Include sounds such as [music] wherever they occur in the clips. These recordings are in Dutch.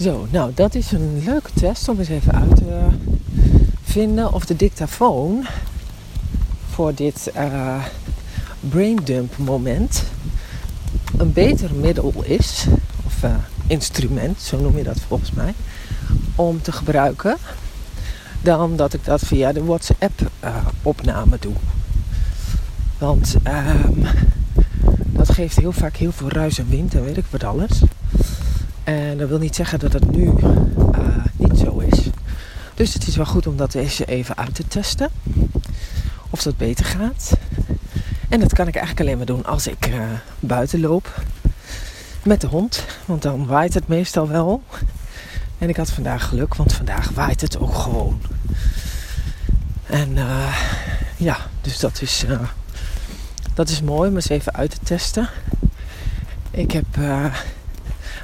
Zo, nou dat is een leuke test om eens even uit te vinden of de dictafoon voor dit uh, braindump moment een beter middel is, of uh, instrument, zo noem je dat volgens mij, om te gebruiken dan dat ik dat via de WhatsApp-opname doe. Want um, dat geeft heel vaak heel veel ruis en wind en weet ik wat alles. En dat wil niet zeggen dat het nu uh, niet zo is. Dus het is wel goed om dat eens even uit te testen. Of dat beter gaat. En dat kan ik eigenlijk alleen maar doen als ik uh, buiten loop. Met de hond. Want dan waait het meestal wel. En ik had vandaag geluk, want vandaag waait het ook gewoon. En uh, ja, dus dat is, dat is mooi om eens even uit te testen. Ik heb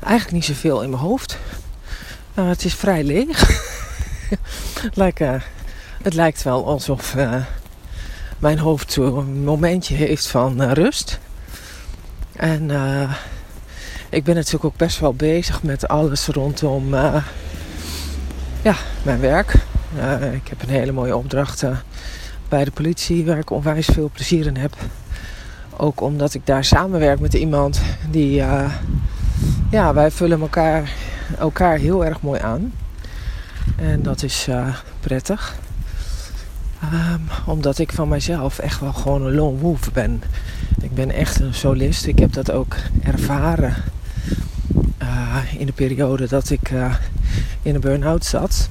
eigenlijk niet zoveel in mijn hoofd. het is vrij leeg. [laughs] lijkt, het lijkt wel alsof mijn hoofd zo'n momentje heeft van rust. En ik ben natuurlijk ook best wel bezig met alles rondom ja, mijn werk. Ik heb een hele mooie opdracht bij de politie waar ik onwijs veel plezier in heb. Ook omdat ik daar samenwerk met iemand die, ja, wij vullen elkaar, elkaar heel erg mooi aan. En dat is prettig. Um, omdat ik van mezelf echt wel gewoon een lone wolf ben. Ik ben echt een solist. Ik heb dat ook ervaren uh, in de periode dat ik uh, in een burn-out zat.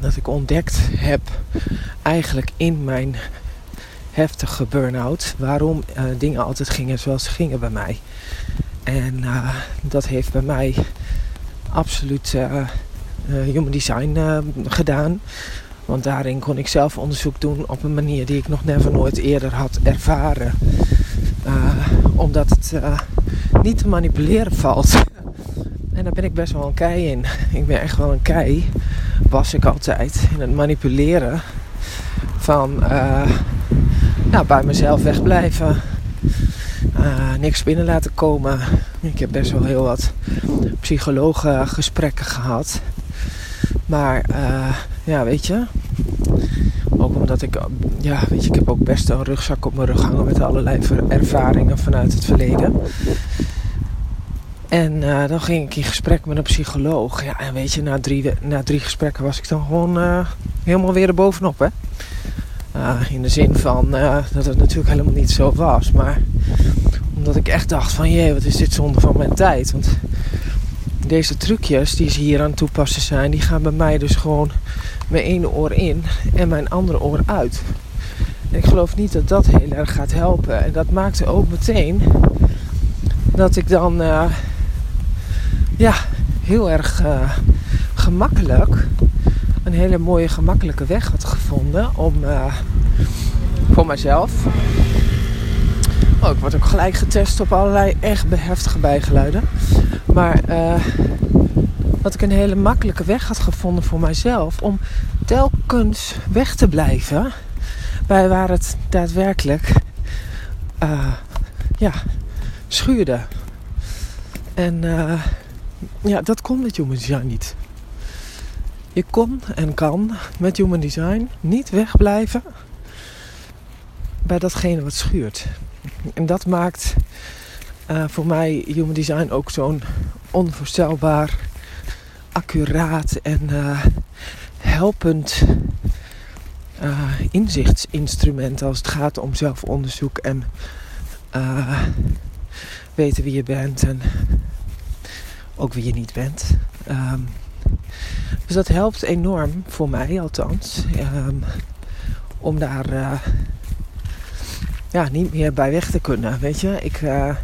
Dat ik ontdekt heb, eigenlijk in mijn heftige burn-out, waarom dingen altijd gingen zoals ze gingen bij mij. En dat heeft bij mij absoluut human design gedaan. Want daarin kon ik zelf onderzoek doen op een manier die ik nog never nooit eerder had ervaren. omdat het niet te manipuleren valt. [laughs] En daar ben ik best wel een kei in. Ik ben echt wel een kei, was ik altijd, in het manipuleren van nou, bij mezelf wegblijven. Uh, niks binnen laten komen. Ik heb best wel heel wat psychologengesprekken gehad. Maar uh, ja, weet je. Ook omdat ik, ja, weet je, ik heb ook best een rugzak op mijn rug hangen met allerlei ervaringen vanuit het verleden. En uh, dan ging ik in gesprek met een psycholoog. Ja, en weet je, na drie, na drie gesprekken was ik dan gewoon helemaal weer erbovenop, hè. Uh, in de zin van dat het natuurlijk helemaal niet zo was. Maar omdat ik echt dacht van, jee, wat is dit zonde van mijn tijd. Want deze trucjes die ze hier aan het toepassen zijn... die gaan bij mij dus gewoon mijn ene oor in en mijn andere oor uit. En ik geloof niet dat dat heel erg gaat helpen. En dat maakte ook meteen dat ik dan ja, heel erg gemakkelijk een hele mooie gemakkelijke weg had gevonden om uh, voor mezelf. Oh, ik word ook gelijk getest op allerlei echt heftige bijgeluiden. Maar uh, dat ik een hele makkelijke weg had gevonden voor mijzelf om telkens weg te blijven bij waar het daadwerkelijk ja, schuurde. En ja, dat kon met Human Design niet. Je kon en kan met Human Design niet wegblijven bij datgene wat schuurt. En dat maakt uh, voor mij Human Design ook zo'n onvoorstelbaar, accuraat en uh, helpend uh, inzichtsinstrument als het gaat om zelfonderzoek en weten wie je bent en ook wie je niet bent. Um, dus dat helpt enorm, voor mij althans, um, om daar uh, ja, niet meer bij weg te kunnen. Weet je, ik, uh,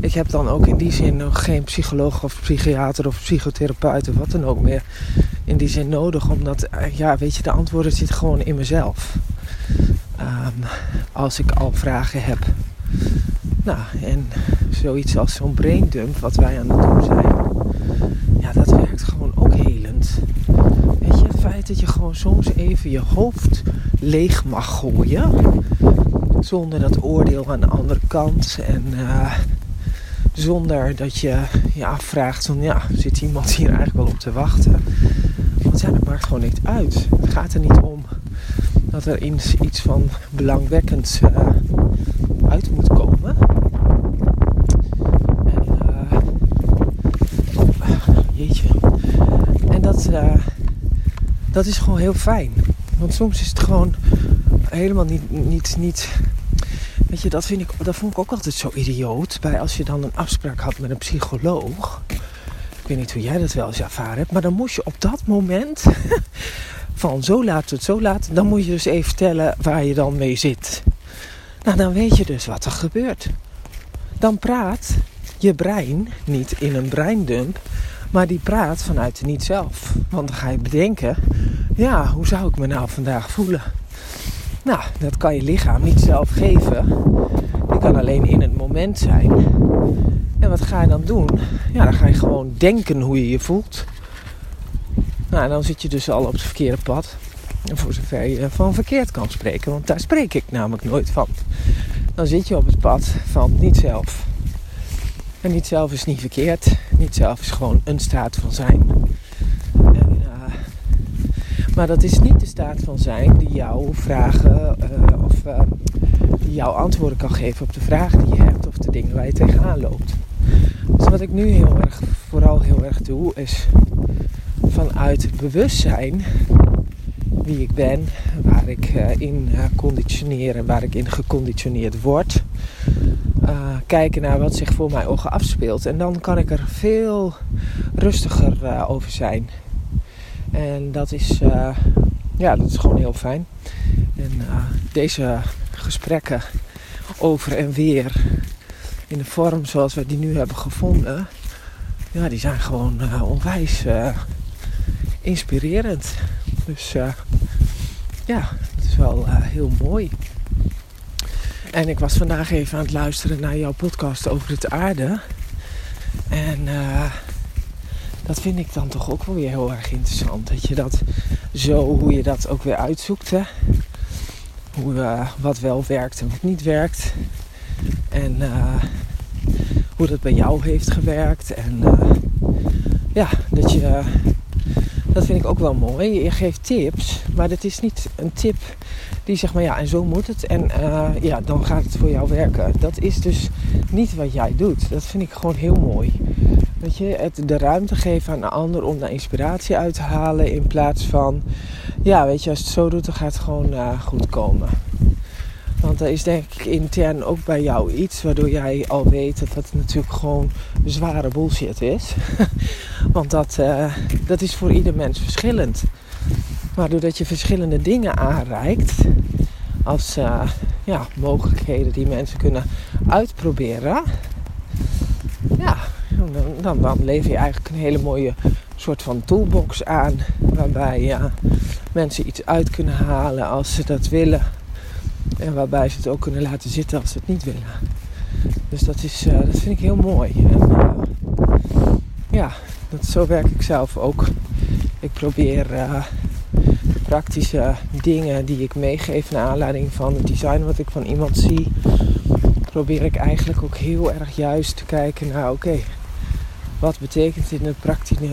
ik heb dan ook in die zin nog geen psycholoog of psychiater of psychotherapeut of wat dan ook meer in die zin nodig. Omdat, uh, ja, weet je, de antwoorden zitten gewoon in mezelf. Um, als ik al vragen heb. Nou, en zoiets als zo'n braindump, wat wij aan het doen zijn, ja, dat werkt gewoon ook helend. Weet je, het feit dat je gewoon soms even je hoofd leeg mag gooien, zonder dat oordeel aan de andere kant. En uh, Zonder dat je je afvraagt van ja, zit iemand hier eigenlijk wel op te wachten? Want ja, dat maakt gewoon niet uit. Het gaat er niet om dat er iets van belangwekkends uh, uit moet komen. En, uh, En dat, uh, dat is gewoon heel fijn. Want soms is het gewoon helemaal niet, niet, niet Weet je, dat, vind ik, dat vond ik ook altijd zo idioot. Bij als je dan een afspraak had met een psycholoog. Ik weet niet hoe jij dat wel eens ervaren hebt. Maar dan moest je op dat moment. [laughs] van zo laat tot zo laat. Dan moet je dus even vertellen waar je dan mee zit. Nou, dan weet je dus wat er gebeurt. Dan praat je brein niet in een breindump. Maar die praat vanuit de niet zelf. Want dan ga je bedenken. Ja, hoe zou ik me nou vandaag voelen? Nou, dat kan je lichaam niet zelf geven. Je kan alleen in het moment zijn. En wat ga je dan doen? Ja, dan ga je gewoon denken hoe je je voelt. Nou, dan zit je dus al op het verkeerde pad. En voor zover je van verkeerd kan spreken, want daar spreek ik namelijk nooit van. Dan zit je op het pad van niet zelf. En niet zelf is niet verkeerd. Niet zelf is gewoon een staat van zijn. Maar dat is niet de staat van zijn die jou vragen uh, of uh, die jou antwoorden kan geven op de vragen die je hebt of de dingen waar je tegenaan loopt. Dus wat ik nu heel erg, vooral heel erg doe, is vanuit bewustzijn wie ik ben, waar ik in conditioneer en waar ik in geconditioneerd word. Kijken naar wat zich voor mijn ogen afspeelt. En dan kan ik er veel rustiger over zijn. En dat is, uh, ja, dat is gewoon heel fijn. En deze gesprekken over en weer in de vorm zoals we die nu hebben gevonden, ja, die zijn gewoon onwijs inspirerend. Dus ja, het is wel heel mooi. En ik was vandaag even aan het luisteren naar jouw podcast over het aarde. En dat vind ik dan toch ook wel weer heel erg interessant. Dat je dat zo, hoe je dat ook weer uitzoekt. Hè? Hoe, uh, wat wel werkt en wat niet werkt. En uh, hoe dat bij jou heeft gewerkt. En ja, dat je. Dat vind ik ook wel mooi. Je geeft tips, maar dat is niet een tip die zegt maar ja, en zo moet het. En ja, dan gaat het voor jou werken. Dat is dus niet wat jij doet. Dat vind ik gewoon heel mooi. Dat je, het de ruimte geven aan een ander om daar inspiratie uit te halen. In plaats van, ja, weet je, als het zo doet, dan gaat het gewoon uh, goed komen. Want er is denk ik intern ook bij jou iets waardoor jij al weet dat dat natuurlijk gewoon zware bullshit is. [laughs] Want dat, uh, dat is voor ieder mens verschillend. Maar doordat je verschillende dingen aanreikt als uh, ja, mogelijkheden die mensen kunnen uitproberen, ja, dan, dan, dan lever je eigenlijk een hele mooie soort van toolbox aan. Waarbij ja, mensen iets uit kunnen halen als ze dat willen. En waarbij ze het ook kunnen laten zitten als ze het niet willen. Dus dat, is, uh, dat vind ik heel mooi. En, uh, ja, dat, zo werk ik zelf ook. Ik probeer de praktische dingen die ik meegeef naar aanleiding van het design wat ik van iemand zie, probeer ik eigenlijk ook heel erg juist te kijken naar oké, wat betekent in de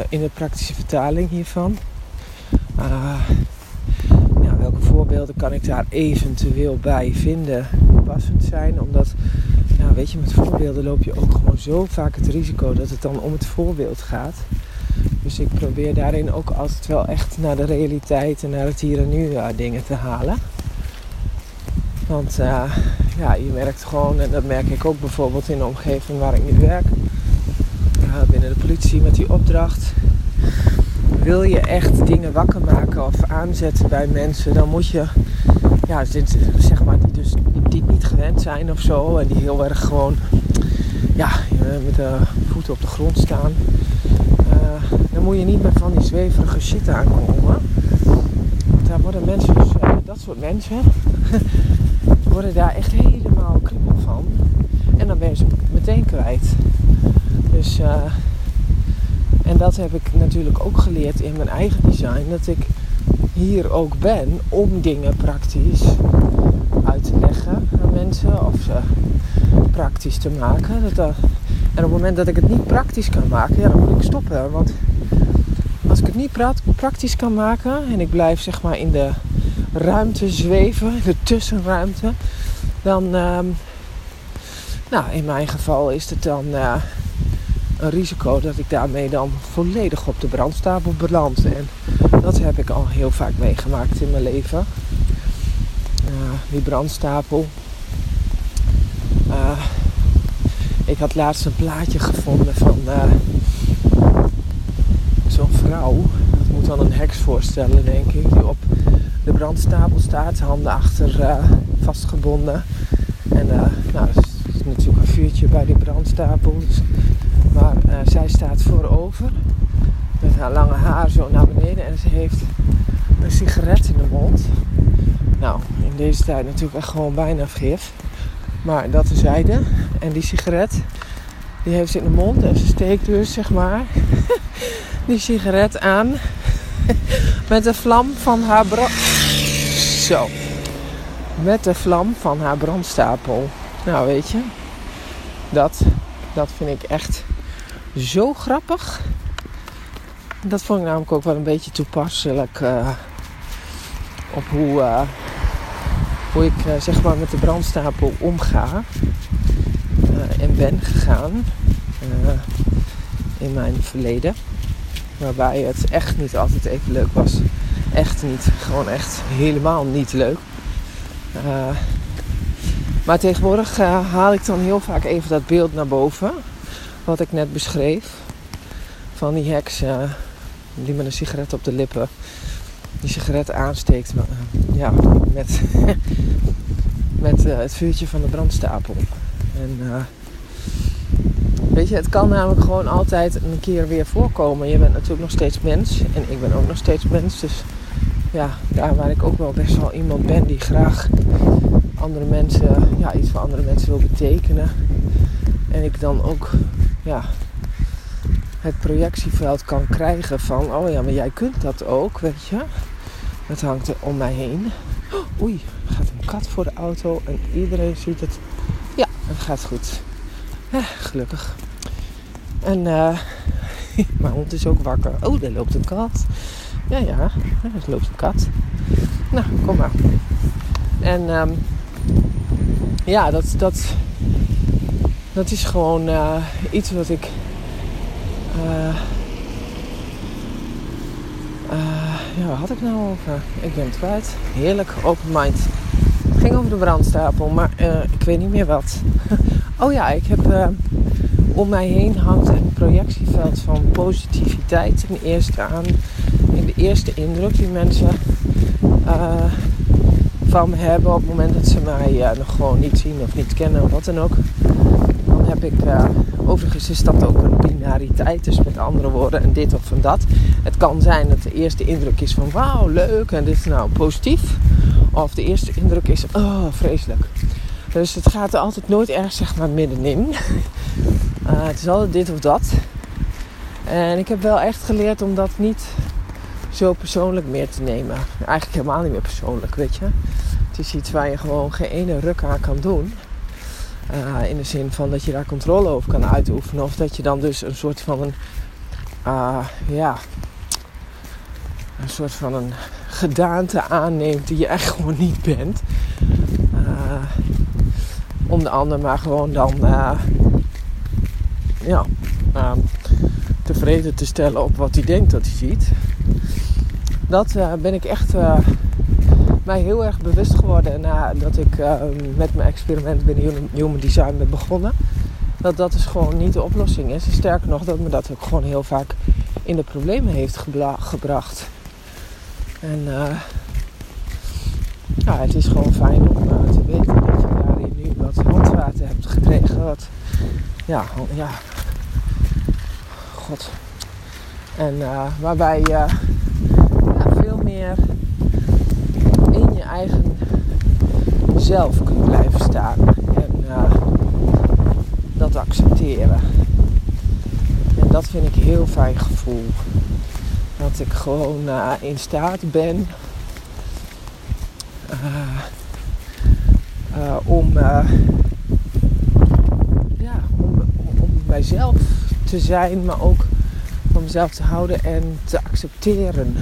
in de praktische vertaling hiervan? Voorbeelden kan ik daar eventueel bij vinden passend zijn? Omdat, nou, weet je, met voorbeelden loop je ook gewoon zo vaak het risico dat het dan om het voorbeeld gaat. Dus ik probeer daarin ook altijd wel echt naar de realiteit en naar het hier en nu uh, dingen te halen. Want uh, ja, je merkt gewoon, en dat merk ik ook bijvoorbeeld in de omgeving waar ik nu werk, binnen de politie met die opdracht. Wil je echt dingen wakker maken of aanzetten bij mensen, dan moet je, ja, zeg maar, die dus die niet gewend zijn of zo en die heel erg gewoon, ja, met de voeten op de grond staan. Uh, dan moet je niet met van die zweverige shit aankomen. Want daar worden mensen, dus, uh, dat soort mensen, [laughs] worden daar echt helemaal kribbel van. En dan ben je ze meteen kwijt. Dus, en dat heb ik natuurlijk ook geleerd in mijn eigen design. Dat ik hier ook ben om dingen praktisch uit te leggen aan mensen. Of ze praktisch te maken. Dat, En op het moment dat ik het niet praktisch kan maken, ja, dan moet ik stoppen. Want als ik het niet praktisch kan maken en ik blijf zeg maar in de ruimte zweven, in de tussenruimte, dan, ehm, nou, in mijn geval is het dan uh, een risico dat ik daarmee dan volledig op de brandstapel beland. En dat heb ik al heel vaak meegemaakt in mijn leven. Uh, die brandstapel. Uh, ik had laatst een plaatje gevonden van zo'n vrouw. Dat moet dan een heks voorstellen, denk ik. Die op de brandstapel staat, handen achter vastgebonden. En nou, dat is natuurlijk een vuurtje bij die brandstapel. Dus maar uh, zij staat voorover met haar lange haar zo naar beneden en ze heeft een sigaret in de mond. Nou, in deze tijd natuurlijk echt gewoon bijna vergif. Maar dat tezijde. En die sigaret, die heeft ze in de mond en ze steekt dus, zeg maar, [laughs] die sigaret aan [laughs] met de vlam van haar brand... Zo. Met de vlam van haar brandstapel. Nou, weet je, dat, dat vind ik echt zo grappig. Dat vond ik namelijk ook wel een beetje toepasselijk uh, op hoe, hoe ik uh, zeg maar met de brandstapel omga en ben gegaan in mijn verleden. Waarbij het echt niet altijd even leuk was. Echt niet. Gewoon echt helemaal niet leuk. maar tegenwoordig haal ik dan heel vaak even dat beeld naar boven wat ik net beschreef. Van die heks die met een sigaret op de lippen die sigaret aansteekt. Uh, ja, met, [laughs] met uh, het vuurtje van de brandstapel. En weet je, het kan namelijk gewoon altijd een keer weer voorkomen. Je bent natuurlijk nog steeds mens en ik ben ook nog steeds mens. Dus ja, daar waar ik ook wel best wel iemand ben die graag andere mensen, ja, iets voor andere mensen wil betekenen. En ik dan ook ja, het projectieveld kan krijgen van, oh ja, maar jij kunt dat ook, weet je. Het hangt er om mij heen. Oh, oei, gaat een kat voor de auto en iedereen ziet het. Ja, het gaat goed. Eh, gelukkig. En uh, [laughs] mijn hond is ook wakker. Oh, daar loopt een kat. Ja, ja, er loopt een kat. Nou, kom maar. En um, ja, dat, dat, dat is gewoon uh, iets wat ik. Uh, ja, waar had ik nou over? Ik ben het kwijt. Heerlijk, open mind. Het ging over de brandstapel, maar ik weet niet meer wat. [laughs] oh ja, ik heb om mij heen hangt een projectieveld van positiviteit. Ten eerste aan in de eerste indruk die mensen van me hebben op het moment dat ze mij nog gewoon niet zien of niet kennen of wat dan ook heb ik, uh, overigens is dat ook een binariteit, dus met andere woorden, en dit of en dat. Het kan zijn dat de eerste indruk is van wauw, leuk en dit is nou positief. Of de eerste indruk is, oh, vreselijk. Dus het gaat er altijd nooit erg zeg maar middenin. uh, [laughs] het is altijd dit of dat. En ik heb wel echt geleerd om dat niet zo persoonlijk meer te nemen. Eigenlijk helemaal niet meer persoonlijk, weet je. Het is iets waar je gewoon geen ene ruk aan kan doen. Uh, in de zin van dat je daar controle over kan uitoefenen. Of dat je dan dus een soort van een. Uh, ja. Een soort van een gedaante aanneemt die je echt [laughs] gewoon niet bent. Uh, om de ander maar gewoon dan. ja. tevreden te stellen op wat hij denkt dat hij ziet. Dat ben ik echt mij heel erg bewust geworden nadat ik uh, met mijn experiment binnen Human Design ben begonnen. Dat dat dus gewoon niet de oplossing is. sterker nog, dat me dat ook gewoon heel vaak in de problemen heeft gebracht. En uh, ja, het is gewoon fijn om uh, te weten dat je daarin nu wat handvaten hebt gekregen. Wat, ja, ja, god. En uh, waarbij je ja, veel meer zelf kunt blijven staan. En uh, dat accepteren. En dat vind ik een heel fijn gevoel. Dat ik gewoon uh, in staat ben uh, om, ja, om, om mijzelf te zijn, maar ook van mezelf te houden en te accepteren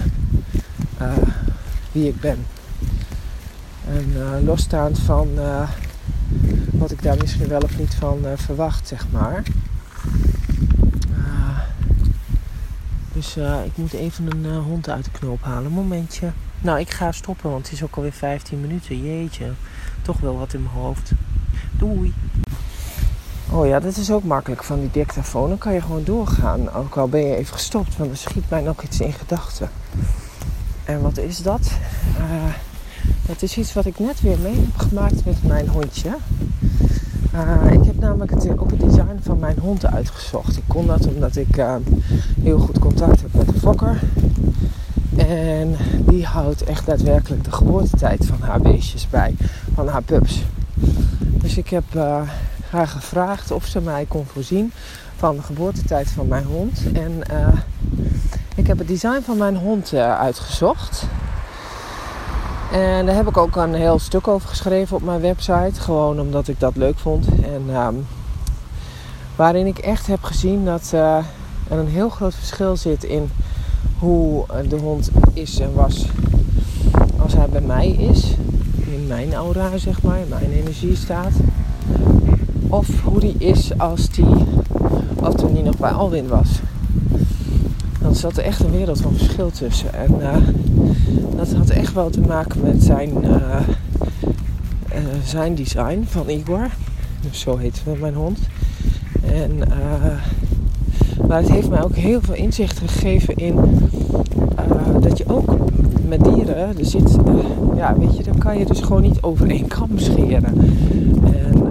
wie ik ben. En uh, losstaand van uh, wat ik daar misschien wel of niet van verwacht, zeg maar. dus ik moet even een hond uit de knoop halen. Momentje. Nou, ik ga stoppen, want het is ook alweer 15 minuten. Jeetje, toch wel wat in mijn hoofd. Doei. Oh ja, dat is ook makkelijk van die dictafoon. Dan kan je gewoon doorgaan. Ook al ben je even gestopt, want er schiet mij nog iets in gedachten. En wat is dat? Uh, dat is iets wat ik net weer mee heb gemaakt met mijn hondje. Uh, ik heb namelijk het, ook het design van mijn hond uitgezocht. Ik kon dat omdat ik uh, heel goed contact heb met de fokker. En die houdt echt daadwerkelijk de geboortetijd van haar beestjes bij, van haar pups. Dus ik heb haar gevraagd of ze mij kon voorzien van de geboortetijd van mijn hond. En ik heb het design van mijn hond uitgezocht. En daar heb ik ook een heel stuk over geschreven op mijn website. Gewoon omdat ik dat leuk vond. En um, waarin ik echt heb gezien dat uh, er een heel groot verschil zit in hoe de hond is en was als hij bij mij is. In mijn aura, zeg maar, in mijn energie staat. Of hoe die is als, die, als toen hij nog bij Alwin was. Dan zat er echt een wereld van verschil tussen. En uh, dat had echt wel te maken met zijn, uh, uh, zijn design van Igor. Dus zo heet mijn hond. En, maar het heeft mij ook heel veel inzicht gegeven in dat je ook met dieren, er zit, ja, weet je, dan kan je dus gewoon niet over één kam scheren. En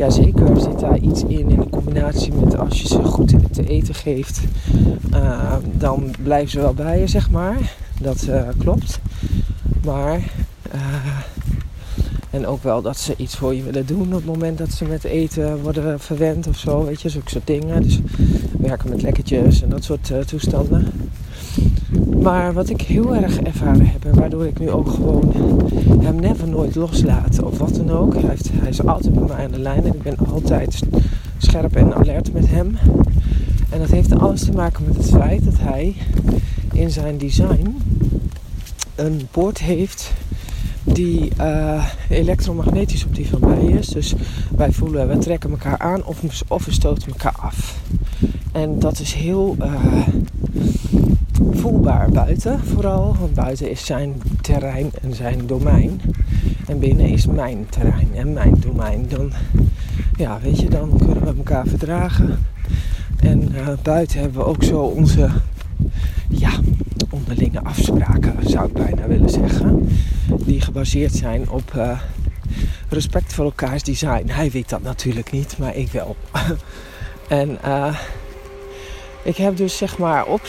ja, zeker zit daar iets in in combinatie met als je ze goed te eten geeft, uh, dan blijven ze wel bij je, zeg maar. Dat uh, klopt. Maar, uh, en ook wel dat ze iets voor je willen doen op het moment dat ze met eten worden verwend of zo, weet je, zulke soort dingen. Dus werken met lekkertjes en dat soort toestanden. Maar wat ik heel erg ervaren heb en waardoor ik nu ook gewoon hem never nooit loslaat of wat dan ook. Hij, heeft, hij is altijd bij mij aan de lijn en ik ben altijd scherp en alert met hem. En dat heeft alles te maken met het feit dat hij in zijn design een poort heeft die uh, elektromagnetisch op die van mij is. Dus wij voelen, we trekken elkaar aan of, we stoten elkaar af. En dat is heel uh, buiten vooral. Want buiten is zijn terrein en zijn domein. En binnen is mijn terrein en mijn domein. Dan, ja, weet je, dan kunnen we elkaar verdragen. En uh, buiten hebben we ook zo onze ja, onderlinge afspraken, zou ik bijna willen zeggen. Die gebaseerd zijn op uh, respect voor elkaars design. Hij weet dat natuurlijk niet, maar ik wel. [laughs] en uh, ik heb dus zeg maar op,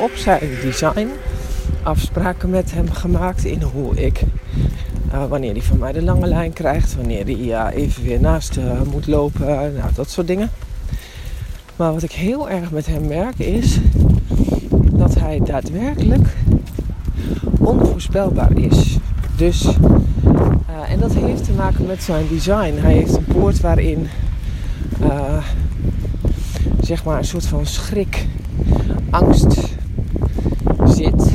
op zijn design afspraken met hem gemaakt in hoe ik, uh, wanneer hij van mij de lange lijn krijgt, wanneer hij uh, even weer naast uh, moet lopen, nou, dat soort dingen. Maar wat ik heel erg met hem merk is dat hij daadwerkelijk onvoorspelbaar is. Dus, en dat heeft te maken met zijn design. Hij heeft een poort waarin zeg maar een soort van schrik, angst zit.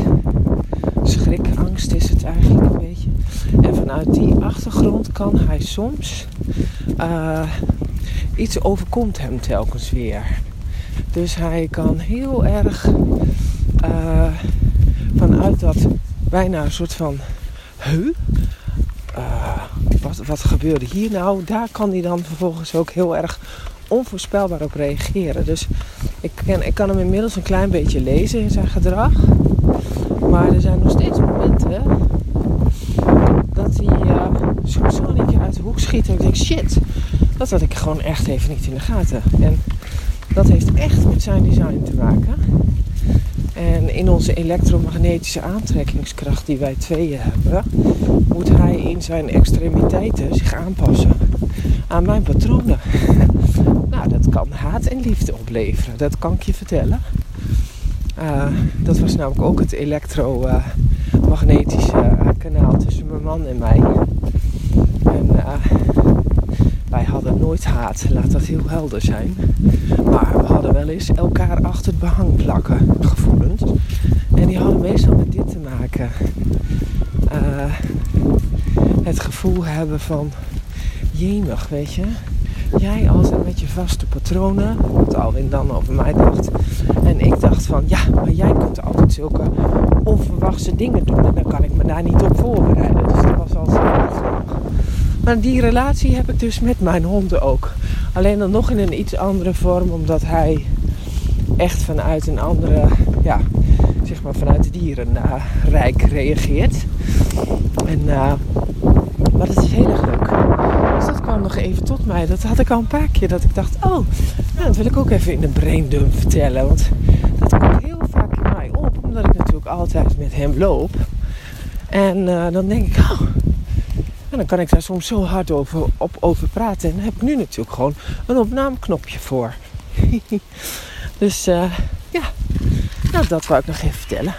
Schrik, angst is het eigenlijk een beetje. En vanuit die achtergrond kan hij soms uh, iets overkomt hem telkens weer. Dus hij kan heel erg uh, vanuit dat bijna een soort van heu. Uh, wat, wat gebeurde hier nou? Daar kan hij dan vervolgens ook heel erg onvoorspelbaar op reageren. Dus ik, ik kan hem inmiddels een klein beetje lezen in zijn gedrag. Maar er zijn nog steeds momenten dat hij uh, soms zo een keer uit hoek schiet. En ik denk, shit, dat had ik gewoon echt even niet in de gaten. En dat heeft echt met zijn design te maken. En in onze elektromagnetische aantrekkingskracht die wij tweeën hebben, moet hij in zijn extremiteiten zich aanpassen aan mijn patronen. [laughs] nou, dat kan haat en liefde opleveren, dat kan ik je vertellen. Uh, dat was namelijk ook het elektromagnetische uh, kanaal tussen mijn man en mij. En uh, Wij hadden nooit haat, laat dat heel helder zijn. Maar we hadden wel eens elkaar achter het behang plakken, gevoelens. En die hadden meestal met dit te maken. Uh, het gevoel hebben van, jemig, weet je. Jij altijd met je vaste patronen, wat Alwin dan over mij dacht. En ik dacht van, ja, maar jij kunt altijd zulke onverwachte dingen doen. En dan kan ik me daar niet op voorbereiden. Dus dat was altijd Maar die relatie heb ik dus met mijn honden ook. Alleen dan nog in een iets andere vorm, omdat hij echt vanuit een andere, ja, zeg maar vanuit het dierenrijk reageert. En, uh, maar dat is heel erg leuk. Dus dat kwam nog even tot mij. Dat had ik al een paar keer dat ik dacht, oh, nou, dat wil ik ook even in de braindump vertellen. Want dat komt heel vaak in mij op, omdat ik natuurlijk altijd met hem loop. En uh, dan denk ik, oh, dan kan ik daar soms zo hard over, op, over praten. En dan heb ik nu natuurlijk gewoon een opnameknopje voor. [laughs] dus uh, ja, nou, dat wou ik nog even vertellen.